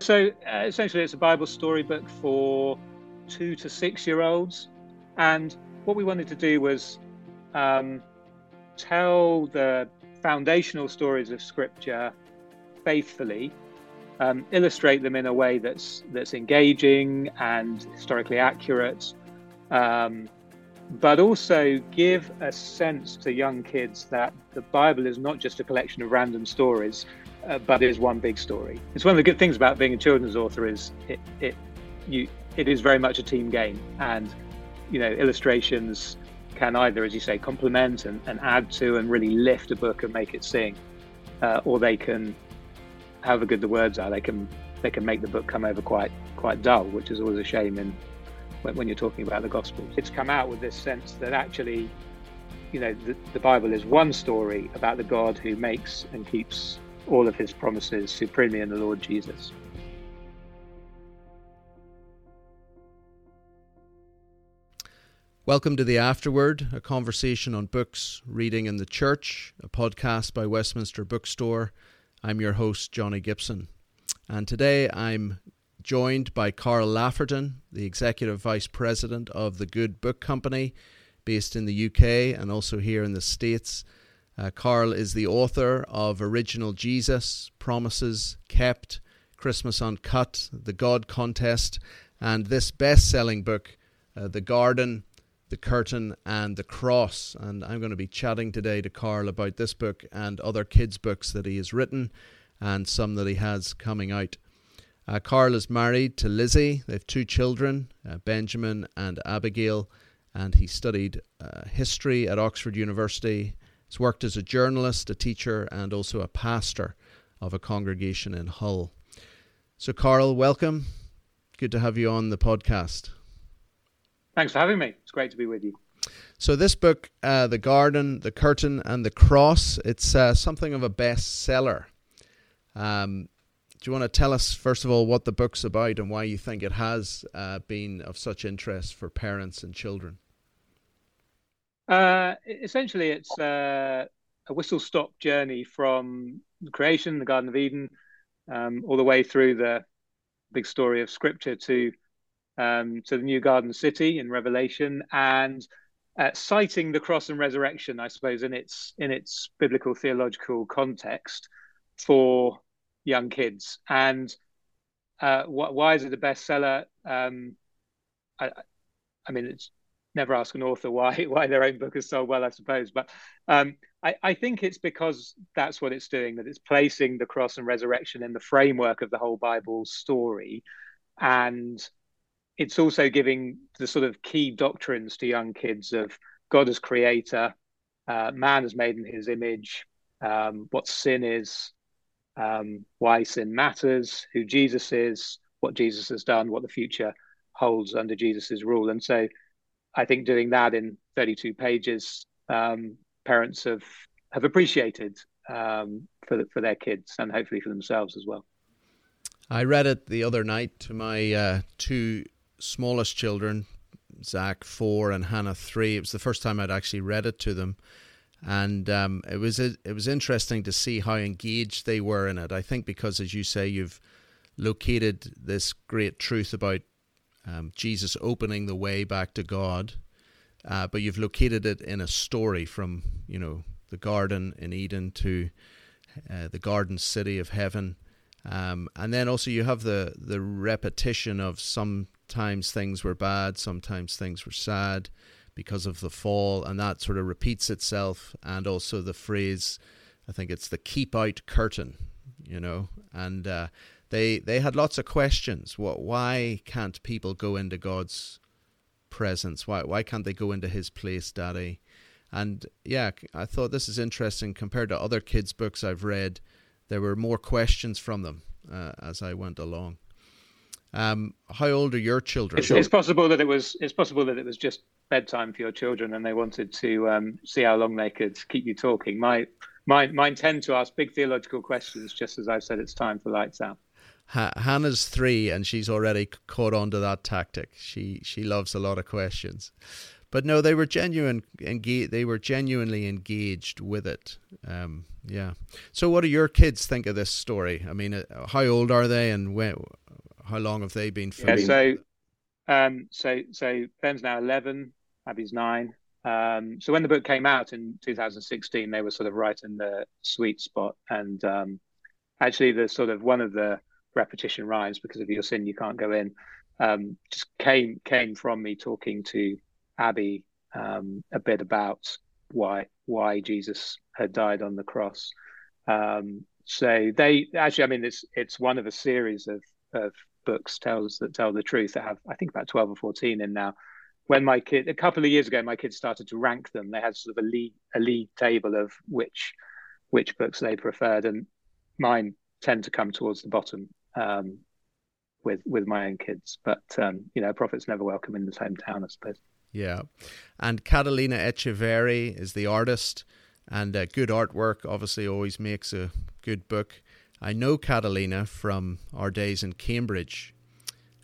so uh, essentially, it's a Bible storybook for two to six year olds. And what we wanted to do was um, tell the foundational stories of Scripture faithfully, um, illustrate them in a way that's that's engaging and historically accurate, um, but also give a sense to young kids that the Bible is not just a collection of random stories, uh, but is one big story. It's one of the good things about being a children's author is it it you it is very much a team game, and you know illustrations can either, as you say, complement and, and add to and really lift a book and make it sing, uh, or they can, however good the words are, they can they can make the book come over quite quite dull, which is always a shame in when, when you're talking about the Gospels. It's come out with this sense that actually, you know, the, the Bible is one story about the God who makes and keeps all of His promises supremely in the Lord Jesus. Welcome to The Afterword, a conversation on books, reading in the church, a podcast by Westminster Bookstore. I'm your host, Jonny Gibson. And today I'm joined by Carl Laferton, the Executive Vice President of the Good Book Company, based in the UK and also here in the States. Uh, Carl is the author of Original Jesus, Promises Kept, Christmas Uncut, The God Contest, and this best selling book, uh, The Garden the Curtain, and The Cross. And I'm going to be chatting today to Carl about this book and other kids' books that he has written and some that he has coming out. Uh, Carl is married to Lizzie. They have two children, uh, Benjamin and Abigail, and he studied uh, history at Oxford University. He's worked as a journalist, a teacher, and also a pastor of a congregation in Hull. So, Carl, welcome. Good to have you on the podcast. Thanks for having me. It's great to be with you. So this book, uh, The Garden, The Curtain, and The Cross, it's uh, something of a bestseller. Um, do you want to tell us, first of all, what the book's about and why you think it has uh, been of such interest for parents and children? Uh, essentially, it's uh, a whistle-stop journey from creation, the Garden of Eden, um, all the way through the big story of Scripture to um, to the new garden city in Revelation and uh, citing the cross and resurrection, I suppose, in its in its biblical theological context for young kids. And uh, wh- why is it a bestseller? Um, I, I mean, it's never ask an author why why their own book is sold well, I suppose. But um, I, I, think it's because that's what it's doing. That it's placing the cross and resurrection in the framework of the whole Bible story, and it's also giving the sort of key doctrines to young kids of God as creator, uh, man is made in his image, um, what sin is, um, why sin matters, who Jesus is, what Jesus has done, what the future holds under Jesus's rule. And so I think doing that in 32 pages, um, parents have, have appreciated um, for, the, for their kids and hopefully for themselves as well. I read it the other night to my uh, two smallest children, Zach four and Hannah three. It was the first time I'd actually read it to them, and um, it was it was interesting to see how engaged they were in it. I think because, as you say, you've located this great truth about um, Jesus opening the way back to God, uh, but you've located it in a story from you know the garden in Eden to uh, the garden city of heaven. Um, and then also you have the the repetition of sometimes things were bad, sometimes things were sad because of the fall, and that sort of repeats itself. And also the phrase, I think it's the keep out curtain, you know, and uh, they they had lots of questions. What? Why can't people go into God's presence? Why why can't they go into His place, Daddy? And yeah, I thought this is interesting compared to other kids' books I've read. There were more questions from them uh, as I went along. Um, how old are your children? It's, it's, possible that it was. It's possible that it was just bedtime for your children, and they wanted to um, see how long they could keep you talking. My, my, mine tend to ask big theological questions, just as I've said. It's time for lights out. Hannah's three, and she's already caught on to that tactic. She she loves a lot of questions. but no, they were genuine. They were genuinely engaged with it. Um, yeah. So, what do your kids think of this story? I mean, uh, how old are they, and when, how long have they been filming? Yeah, so, um, so, so Ben's now eleven. Abby's nine. Um, so when the book came out in 2016, they were sort of right in the sweet spot. And um, actually, the sort of one of the repetition rhymes because of your sin you can't go in um, just came came from me talking to Abby um, a bit about why why Jesus had died on the cross. Um, so they actually, I mean, it's it's one of a series of of books tells that tell the truth that have I think about twelve or fourteen in now. When my kid a couple of years ago, my kids started to rank them. They had sort of a league a league table of which which books they preferred, and mine tend to come towards the bottom um, with with my own kids. But um, you know, prophet's never welcome in the same town, I suppose. Yeah, and Catalina Echeverri is the artist, and uh, good artwork obviously always makes a good book. I know Catalina from our days in Cambridge,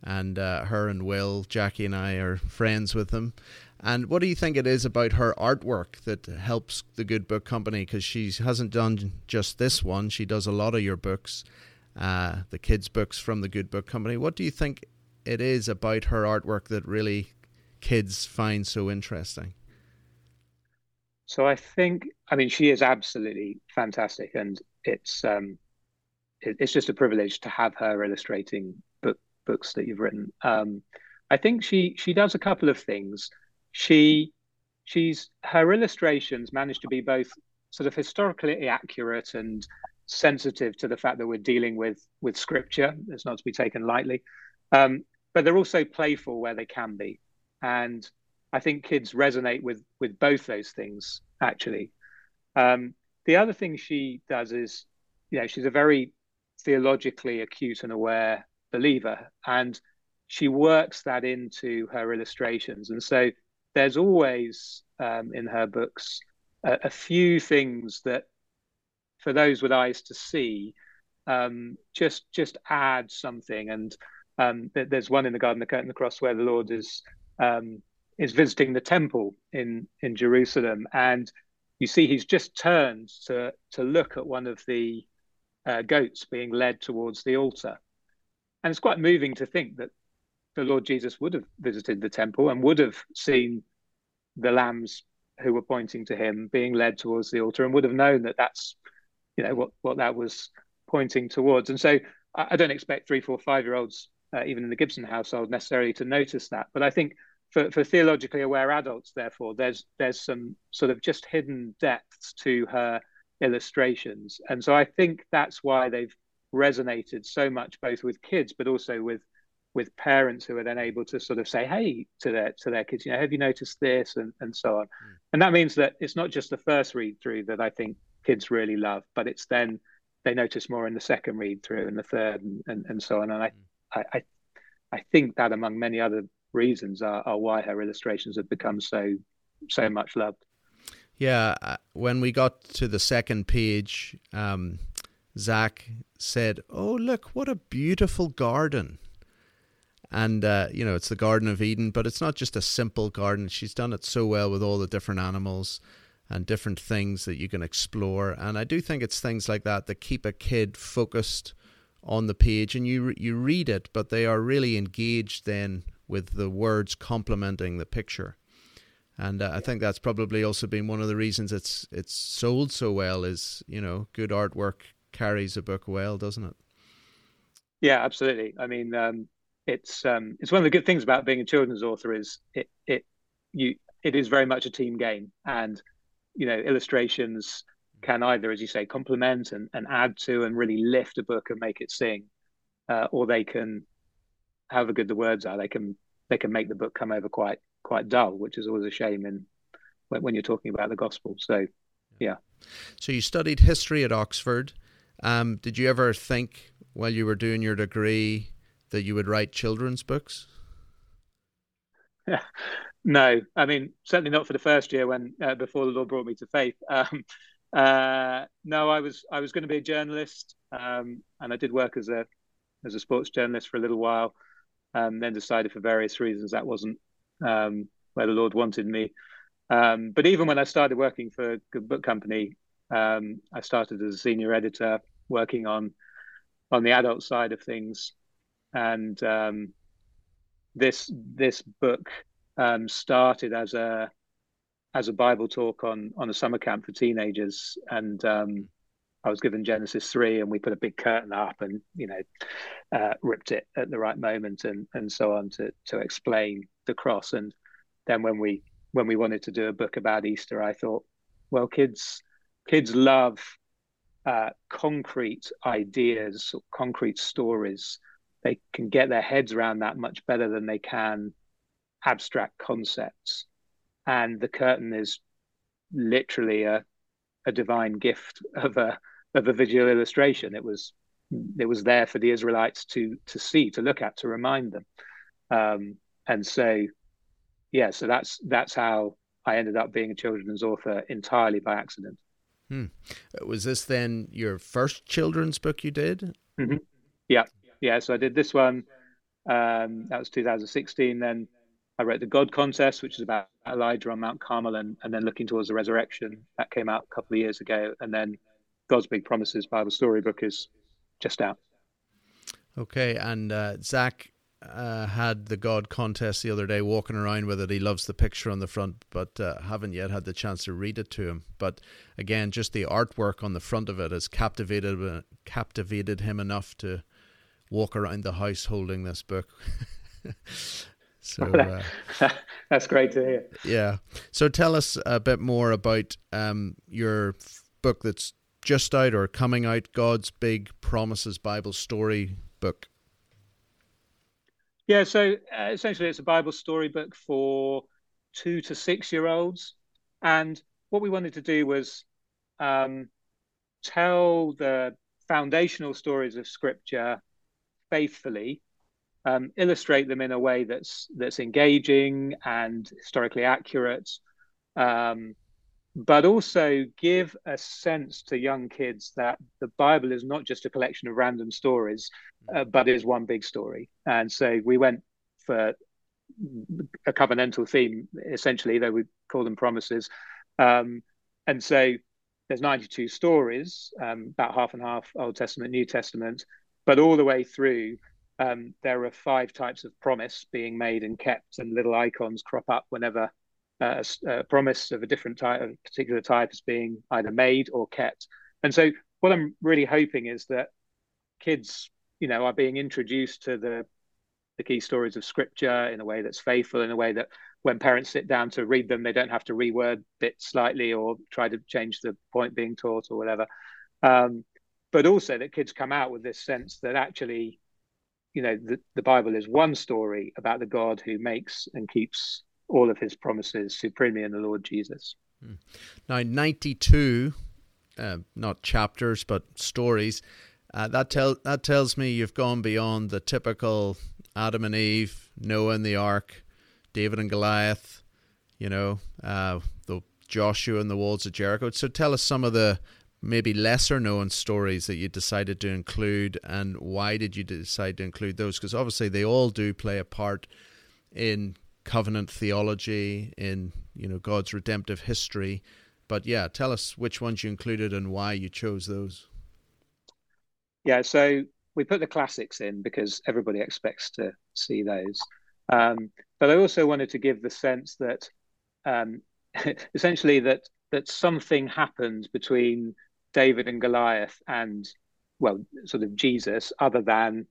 and uh, her and Will, Jackie, and I are friends with them. And what do you think it is about her artwork that helps the Good Book Company? Because she hasn't done just this one; she does a lot of your books, uh, the kids' books from the Good Book Company. What do you think it is about her artwork that really kids find so interesting? So I think, I mean, she is absolutely fantastic, and it's um, it, it's just a privilege to have her illustrating book books that you've written. Um, I think she she does a couple of things. She she's her illustrations manage to be both sort of historically accurate and sensitive to the fact that we're dealing with with scripture. It's not to be taken lightly, um, but they're also playful where they can be, and I think kids resonate with with both those things actually. Um, the other thing she does is, you know, she's a very theologically acute and aware believer, and she works that into her illustrations, and so there's always um, in her books a, a few things that for those with eyes to see, um, just just add something. And um, there's one in the Garden of the Cross where the Lord is um, is visiting the temple in in Jerusalem, and you see he's just turned to to look at one of the uh, goats being led towards the altar, and it's quite moving to think that the Lord Jesus would have visited the temple and would have seen the lambs who were pointing to him being led towards the altar and would have known that that's you know what what that was pointing towards. And so I, I don't expect three, four, five year olds, uh, even in the Gibson household, necessarily to notice that. But I think for, for theologically aware adults, therefore, there's there's some sort of just hidden depths to her illustrations, and so I think that's why they've resonated so much, both with kids, but also with with parents who are then able to sort of say, "Hey," to their to their kids, you know, have you noticed this, and and so on. Mm. And that means that it's not just the first read through that I think kids really love, but it's then they notice more in the second read through and the third and, and, and so on. And I, I, I, I think that among many other reasons are, are why her illustrations have become so, so much loved. Yeah, uh, when we got to the second page, um, Zach said, "Oh, look, what a beautiful garden." And uh, you know, it's the Garden of Eden, but it's not just a simple garden. She's done it so well with all the different animals and different things that you can explore. And I do think it's things like that that keep a kid focused on the page and you you read it, but they are really engaged then with the words complementing the picture. And uh, I think that's probably also been one of the reasons it's it's sold so well. Is you know good artwork carries a book well, doesn't it? Yeah, absolutely. I mean, um, it's um, it's one of the good things about being a children's author is it it you it is very much a team game, and you know illustrations can either as you say complement and, and add to and really lift a book and make it sing uh, or they can however good the words are they can they can make the book come over quite quite dull which is always a shame in when, when you're talking about the gospel. So yeah. so you studied history at oxford. Um, did you ever think while you were doing your degree that you would write children's books? yeah No, I mean certainly not for the first year when uh, before the Lord brought me to faith. Um, uh, no, I was I was going to be a journalist, um, and I did work as a as a sports journalist for a little while, and then decided for various reasons that wasn't um, where the Lord wanted me. Um, but even when I started working for a good book company, um, I started as a senior editor working on on the adult side of things, and um, this this book um, started as a as a Bible talk on on a summer camp for teenagers, and um, I was given Genesis three, and we put a big curtain up, and you know, uh, ripped it at the right moment, and and so on to to explain the cross. And then when we when we wanted to do a book about Easter, I thought, well, kids kids love uh, concrete ideas, concrete stories. They can get their heads around that much better than they can abstract concepts. And the curtain is literally a, a divine gift of a of a visual illustration. It was it was there for the Israelites to to see, to look at, to remind them. Um, and so, yeah, so that's that's how I ended up being a children's author entirely by accident. Hmm. Was this then your first children's book you did? Mm-hmm. Yeah, yeah. So I did this one. Um, that was 2016. Then I wrote the God Contest, which is about Elijah on Mount Carmel, and, and then looking towards the resurrection. That came out a couple of years ago, and then God's Big Promises Bible Storybook is just out. Okay, and uh, Zach uh, had the God contest the other day, walking around with it. He loves the picture on the front, but uh, haven't yet had the chance to read it to him. But again, just the artwork on the front of it has captivated uh, captivated him enough to walk around the house holding this book. so uh, that's great to hear. Yeah. So tell us a bit more about um, your book that's just out or coming out, God's Big Promises Bible Story book. Yeah, so uh, essentially it's a Bible story book for two to six year olds. And what we wanted to do was um, tell the foundational stories of Scripture faithfully, um, illustrate them in a way that's that's engaging and historically accurate, um, but also give a sense to young kids that the Bible is not just a collection of random stories, uh, but is one big story. And so we went for a covenantal theme, essentially, though we call them promises. Um, and so there's 92 stories, um, about half and half Old Testament, New Testament, but all the way through, um, there are five types of promise being made and kept, and little icons crop up whenever a, a promise of a different type, a particular type, is being either made or kept. And so, what I'm really hoping is that kids, you know, are being introduced to the the key stories of Scripture in a way that's faithful, in a way that when parents sit down to read them, they don't have to reword bits slightly or try to change the point being taught or whatever. Um, but also that kids come out with this sense that actually, you know, the, the Bible is one story about the God who makes and keeps all of his promises supremely in the Lord Jesus. Hmm. Now, 92, uh, not chapters, but stories. Uh, that, tell, that tells me you've gone beyond the typical Adam and Eve, Noah and the ark, David and Goliath, you know, uh, the Joshua and the walls of Jericho. So tell us some of the maybe lesser known stories that you decided to include and why did you decide to include those? Because obviously they all do play a part in covenant theology, in you know God's redemptive history. But yeah, tell us which ones you included and why you chose those. Yeah, so we put the classics in because everybody expects to see those. Um, but I also wanted to give the sense that um, essentially that that something happened between David and Goliath and well, sort of Jesus, other than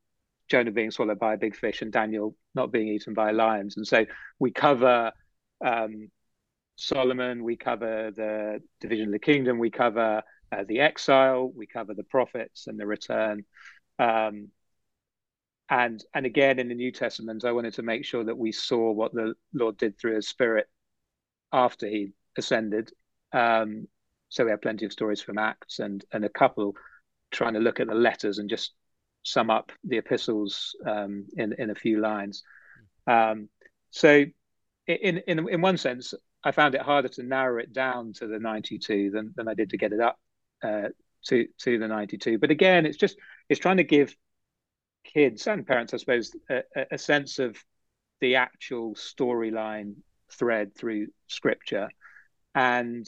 Jonah being swallowed by a big fish and Daniel not being eaten by lions. And so we cover um, Solomon, we cover the division of the kingdom, we cover uh, the exile, we cover the prophets and the return. Um, and and again in the New Testament, I wanted to make sure that we saw what the Lord did through His Spirit after He ascended. Um, so we have plenty of stories from Acts and and a couple trying to look at the letters and just sum up the epistles um, in in a few lines. Um, so, in in in one sense, I found it harder to narrow it down to the 92 than than I did to get it up uh, to to the 92. But again, it's just it's trying to give kids and parents, I suppose, a, a sense of the actual storyline thread through scripture and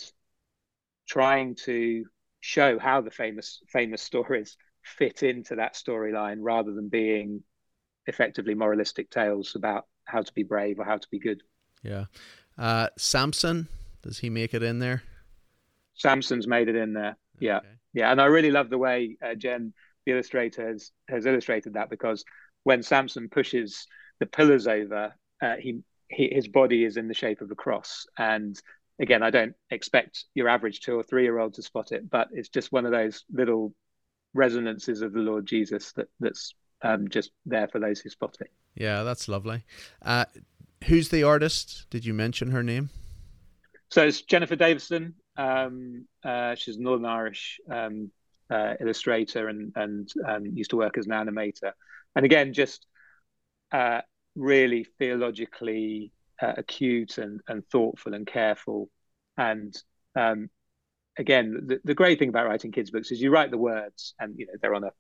trying to show how the famous famous stories fit into that storyline rather than being effectively moralistic tales about how to be brave or how to be good. Yeah. Uh, Samson, does he make it in there? Samson's made it in there. Yeah. Okay. Yeah. And I really love the way uh, Jen, the illustrator, has, has illustrated that because when Samson pushes the pillars over, uh, he, he his body is in the shape of a cross. And again, I don't expect your average two or three year old to spot it, but it's just one of those little resonances of the Lord Jesus that that's um, just there for those who spot it. Yeah, that's lovely. Uh, who's the artist? Did you mention her name? So it's Jennifer Davison. Um, uh, she's a Northern Irish um, uh, illustrator and and um, used to work as an animator. And again, just uh, really theologically uh, acute and, and thoughtful and careful. And um, again, the, the great thing about writing kids' books is you write the words and you know they're on a,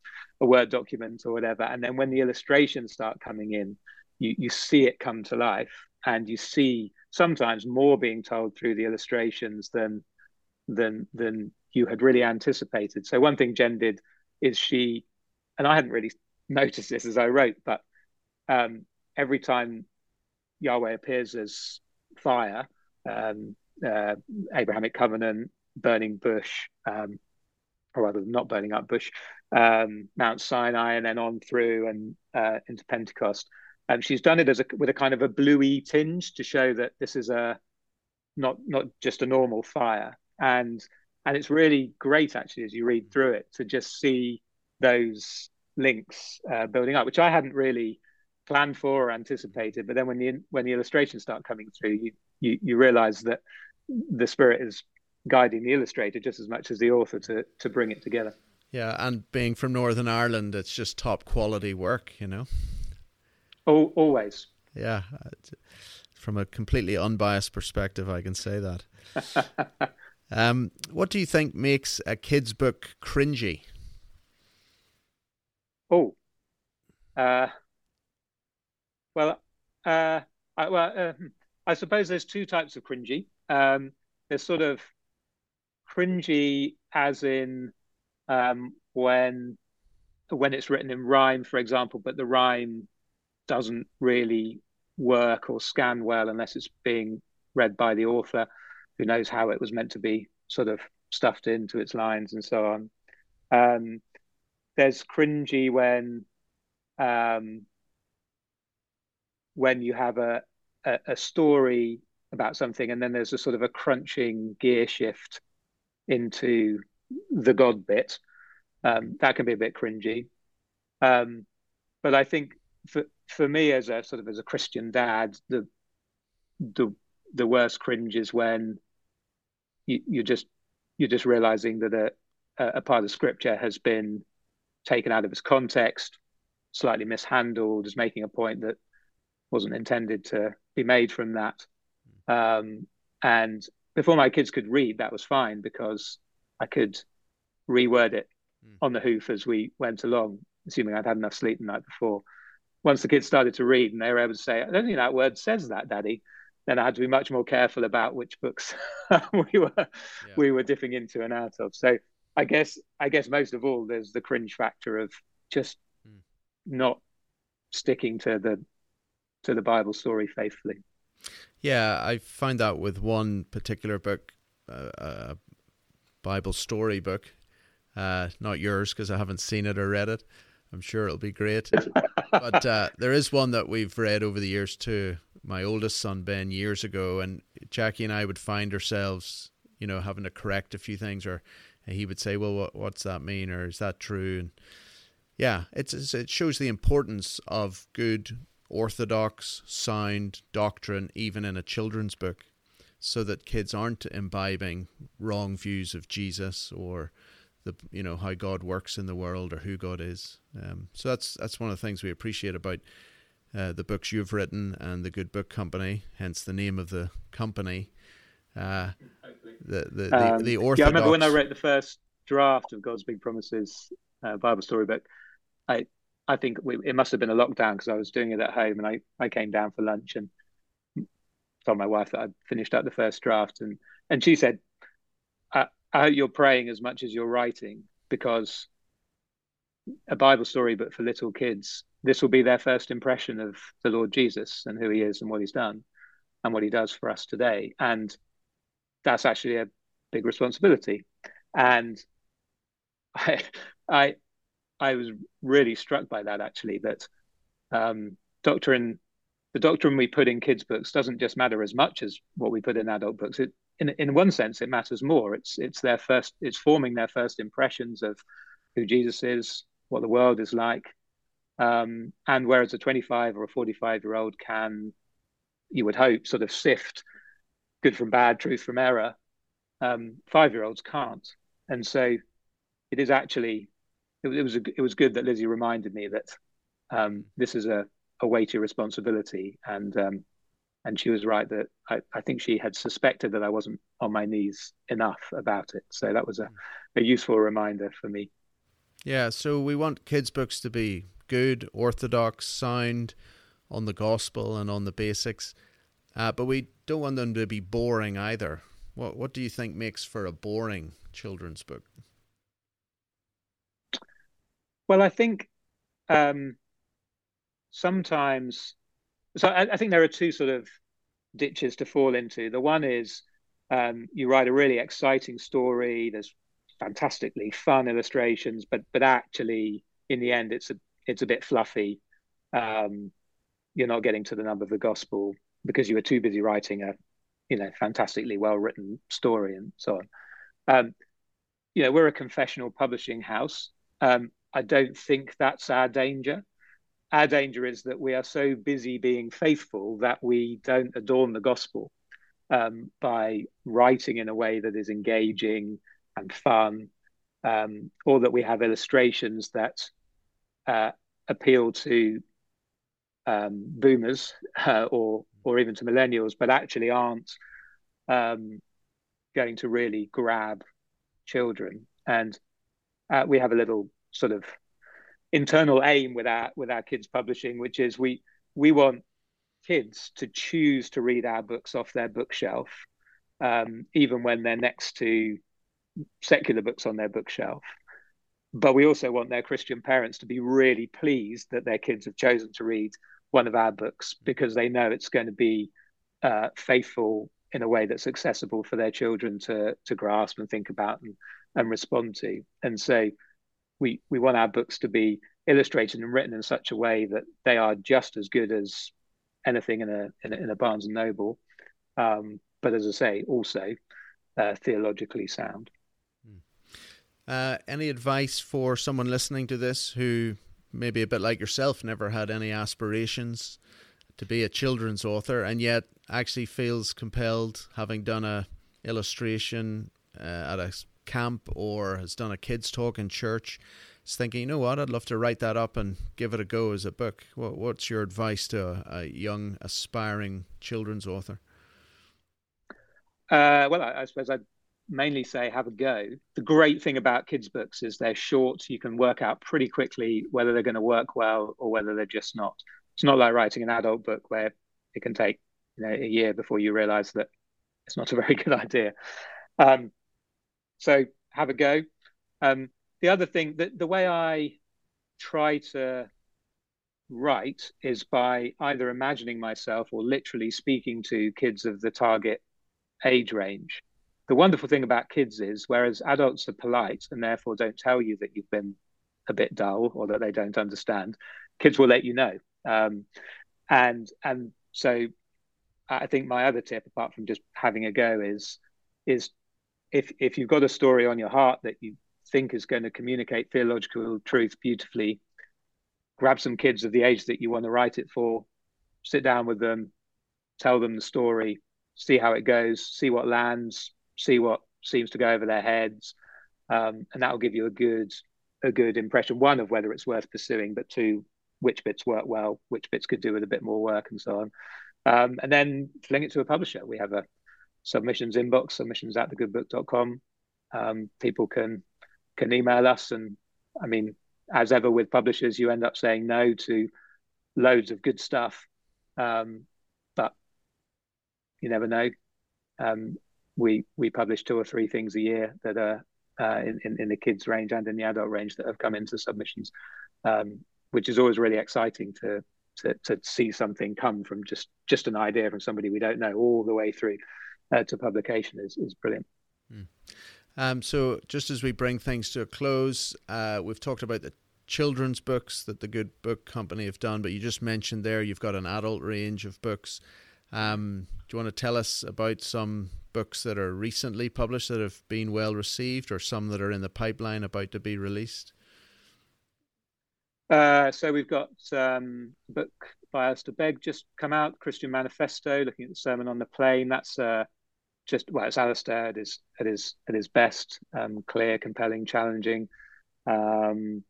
a Word document or whatever. And then when the illustrations start coming in, you, you see it come to life and you see sometimes more being told through the illustrations than than than you had really anticipated. So one thing Jen did is she, and I hadn't really noticed this as I wrote, but um, every time Yahweh appears as fire, um, uh, Abrahamic covenant, burning bush, um, or rather not burning up bush, um, Mount Sinai, and then on through and uh, into Pentecost. And she's done it as a, with a kind of a bluey tinge to show that this is a not not just a normal fire. And and it's really great actually as you read through it to just see those links uh, building up, which I hadn't really planned for or anticipated. But then when the when the illustrations start coming through, you you, you realize that the spirit is guiding the illustrator just as much as the author to to bring it together. Yeah, and being from Northern Ireland, it's just top quality work, you know. Oh, always. Yeah, from a completely unbiased perspective, I can say that. um, what do you think makes a kid's book cringy? Oh, uh, well, uh, I, well, uh, hmm, I suppose there's two types of cringy. Um, there's sort of cringy as in um, when when it's written in rhyme, for example, but the rhyme doesn't really work or scan well unless it's being read by the author, who knows how it was meant to be sort of stuffed into its lines and so on. Um, there's cringy when um, when you have a, a, a story about something and then there's a sort of a crunching gear shift into the God bit. Um, that can be a bit cringy. Um, but I think for for me as a sort of as a Christian dad, the the the worst cringe is when you, you're just you're just realizing that a a part of scripture has been taken out of its context, slightly mishandled, is making a point that wasn't intended to be made from that. Um, and before my kids could read, that was fine because I could reword it mm. on the hoof as we went along, assuming I'd had enough sleep the night before. Once the kids started to read and they were able to say, I don't think that word says that, Daddy, then I had to be much more careful about which books we were yeah. we were dipping into and out of. So I guess I guess most of all there's the cringe factor of just mm. not sticking to the to the Bible story faithfully. Yeah, I find that with one particular book, uh, a Bible story book, uh, not yours because I haven't seen it or read it. I'm sure it'll be great. but uh, there is one that we've read over the years too. My oldest son Ben years ago, and Jackie and I would find ourselves, you know, having to correct a few things, or he would say, "Well, what, what's that mean?" or "Is that true?" And yeah, it's, it's it shows the importance of good orthodox, sound doctrine, even in a children's book, so that kids aren't imbibing wrong views of Jesus or the you know how God works in the world or who God is. Um, so that's that's one of the things we appreciate about uh, the books you've written and the Good Book Company, hence the name of the company. Uh, the the the, um, the orthodox. Yeah, I remember when I wrote the first draft of God's Big Promises uh, Bible story book. I I think we, it must have been a lockdown because I was doing it at home and I, I came down for lunch and told my wife that I'd finished up the first draft, and and she said, I, I hope you're praying as much as you're writing because a Bible story, but for little kids, this will be their first impression of the Lord Jesus and who He is and what He's done and what He does for us today, and that's actually a big responsibility. And I, I, I was really struck by that actually. That um, doctrine, the doctrine we put in kids' books doesn't just matter as much as what we put in adult books. It, in in one sense, it matters more. It's it's their first, it's forming their first impressions of who Jesus is, what the world is like, um, and whereas a 25 or a 45 year old can, you would hope, sort of sift good from bad, truth from error, um, five year olds can't. And so it is actually it, it was a, it was good that Lizzie reminded me that um, this is a, a weighty responsibility, and um, and she was right that I, I think she had suspected that I wasn't on my knees enough about it. So that was a, a useful reminder for me. Yeah, so we want kids' books to be good, orthodox, sound on the gospel and on the basics, uh, but we don't want them to be boring either. What What do you think makes for a boring children's book? Well, I think um, sometimes. So I, I, think there are two sort of ditches to fall into. The one is um, you write a really exciting story. There's fantastically fun illustrations, but but actually, in the end, it's a it's a bit fluffy. Um, you're not getting to the number of the gospel because you were too busy writing a you know fantastically well written story and so on. Um, you know, we're a confessional publishing house. Um, I don't think that's our danger. Our danger is that we are so busy being faithful that we don't adorn the gospel um, by writing in a way that is engaging and fun, um, or that we have illustrations that uh, appeal to um, boomers uh, or or even to millennials, but actually aren't um, going to really grab children. And uh, we have a little sort of internal aim with our with our kids publishing, which is we we want kids to choose to read our books off their bookshelf, um, even when they're next to secular books on their bookshelf. But we also want their Christian parents to be really pleased that their kids have chosen to read one of our books because they know it's going to be uh, faithful in a way that's accessible for their children to to grasp and think about and, and respond to. And so we we want our books to be illustrated and written in such a way that they are just as good as anything in a in a, in a Barnes and Noble, um, but as I say, also uh, theologically sound. Hmm. Uh, any advice for someone listening to this who maybe a bit like yourself, never had any aspirations to be a children's author, and yet actually feels compelled, having done a illustration uh, at a camp or has done a kids talk in church, is thinking, you know what, I'd love to write that up and give it a go as a book. What, what's your advice to a, young, aspiring children's author? Uh, well, I, I suppose I'd mainly say have a go. The great thing about kids' books is they're short. You can work out pretty quickly whether they're going to work well or whether they're just not. It's not like writing an adult book where it can take you know, a year before you realize that it's not a very good idea. Um, so have a go. Um, the other thing that the way I try to write is by either imagining myself or literally speaking to kids of the target age range the wonderful thing about kids is whereas adults are polite and therefore don't tell you that you've been a bit dull or that they don't understand kids will let you know um, and and so i think my other tip apart from just having a go is is if if you've got a story on your heart that you think is going to communicate theological truth beautifully grab some kids of the age that you want to write it for sit down with them tell them the story see how it goes see what lands see what seems to go over their heads, um, and that will give you a good a good impression. One of whether it's worth pursuing, but two, which bits work well, which bits could do with a bit more work, and so on. Um, and then fling it to a publisher. We have a submissions inbox, submissions at thegoodbook.com. Um, people can can email us, and I mean, as ever with publishers, you end up saying no to loads of good stuff. Um, but you never know. Um, we we publish two or three things a year that are uh, in, in, in the kids range and in the adult range that have come into submissions, um, which is always really exciting to, to to see something come from just just an idea from somebody we don't know all the way through uh, to publication is is brilliant. Mm. Um, so just as we bring things to a close, uh, we've talked about the children's books that the Good Book Company have done, but you just mentioned there you've got an adult range of books. Um, do you want to tell us about some books that are recently published that have been well received, or some that are in the pipeline about to be released? Uh, so we've got um, a book by Alistair Begg just come out, Christian Manifesto, looking at the Sermon on the Plain. That's uh, just well, it's Alistair at his at his at his best, um, clear, compelling, challenging. Um,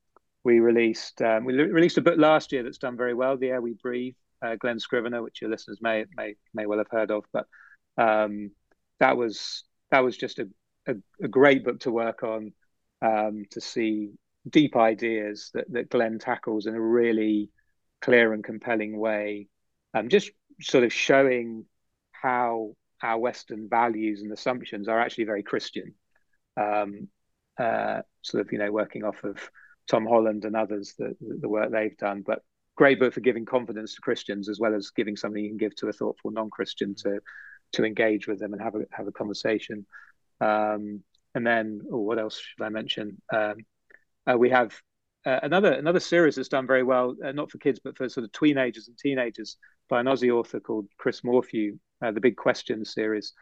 we released um, we released a book last year that's done very well, The Air We Breathe, uh, Glen Scrivener, which your listeners may may may well have heard of, but um, that was that was just a, a, a great book to work on um, to see deep ideas that that Glen tackles in a really clear and compelling way, um, just sort of showing how our Western values and assumptions are actually very Christian. Um, uh, sort of, you know, working off of Tom Holland and others, the, the work they've done. But great book for giving confidence to Christians as well as giving something you can give to a thoughtful non-Christian to to engage with them and have a have a conversation. Um, and then, oh, what else should I mention? Um, uh, we have uh, another another series that's done very well, uh, not for kids but for sort of teenagers and teenagers, by an Aussie author called Chris Morphew, uh, the Big Question series.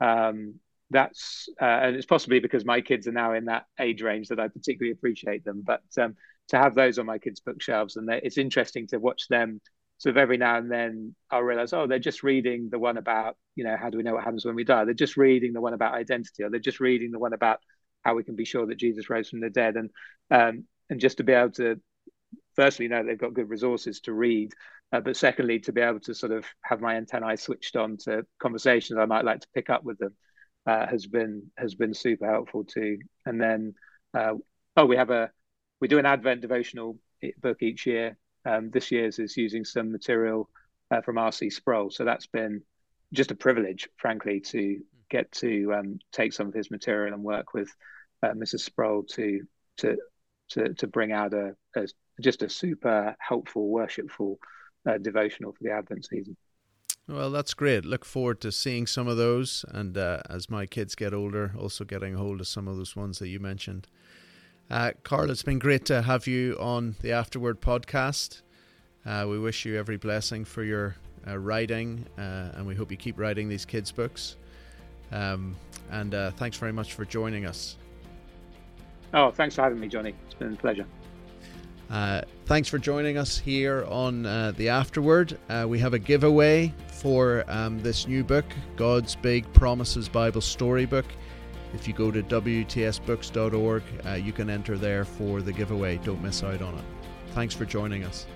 Um, that's uh, and it's possibly because my kids are now in that age range that I particularly appreciate them. But um, to have those on my kids' bookshelves, and it's interesting to watch them. Sort of every now and then, I'll realize, oh, they're just reading the one about, you know, how do we know what happens when we die? They're just reading the one about identity, or they're just reading the one about how we can be sure that Jesus rose from the dead, and um, and just to be able to, firstly, know they've got good resources to read, uh, but secondly, to be able to sort of have my antennae switched on to conversations I might like to pick up with them uh, has been has been super helpful too. And then uh, oh, we have a we do an Advent devotional book each year. Um, this year's is using some material uh, from R.C. Sproul, so that's been just a privilege, frankly, to get to um, take some of his material and work with uh, Mrs. Sproul to to to to bring out a, a just a super helpful, worshipful uh, devotional for the Advent season. Well, that's great. Look forward to seeing some of those, and uh, as my kids get older, also getting a hold of some of those ones that you mentioned. Uh, Carl, it's been great to have you on the Afterword podcast. Uh, we wish you every blessing for your uh, writing, uh, and we hope you keep writing these kids' books. Um, and uh, thanks very much for joining us. Oh, thanks for having me, Jonny. It's been a pleasure. Uh, thanks for joining us here on uh, the Afterword. Uh, we have a giveaway for um, this new book, God's Big Promises Bible Storybook. If you go to WTSBooks.org, uh, you can enter there for the giveaway. Don't miss out on it. Thanks for joining us.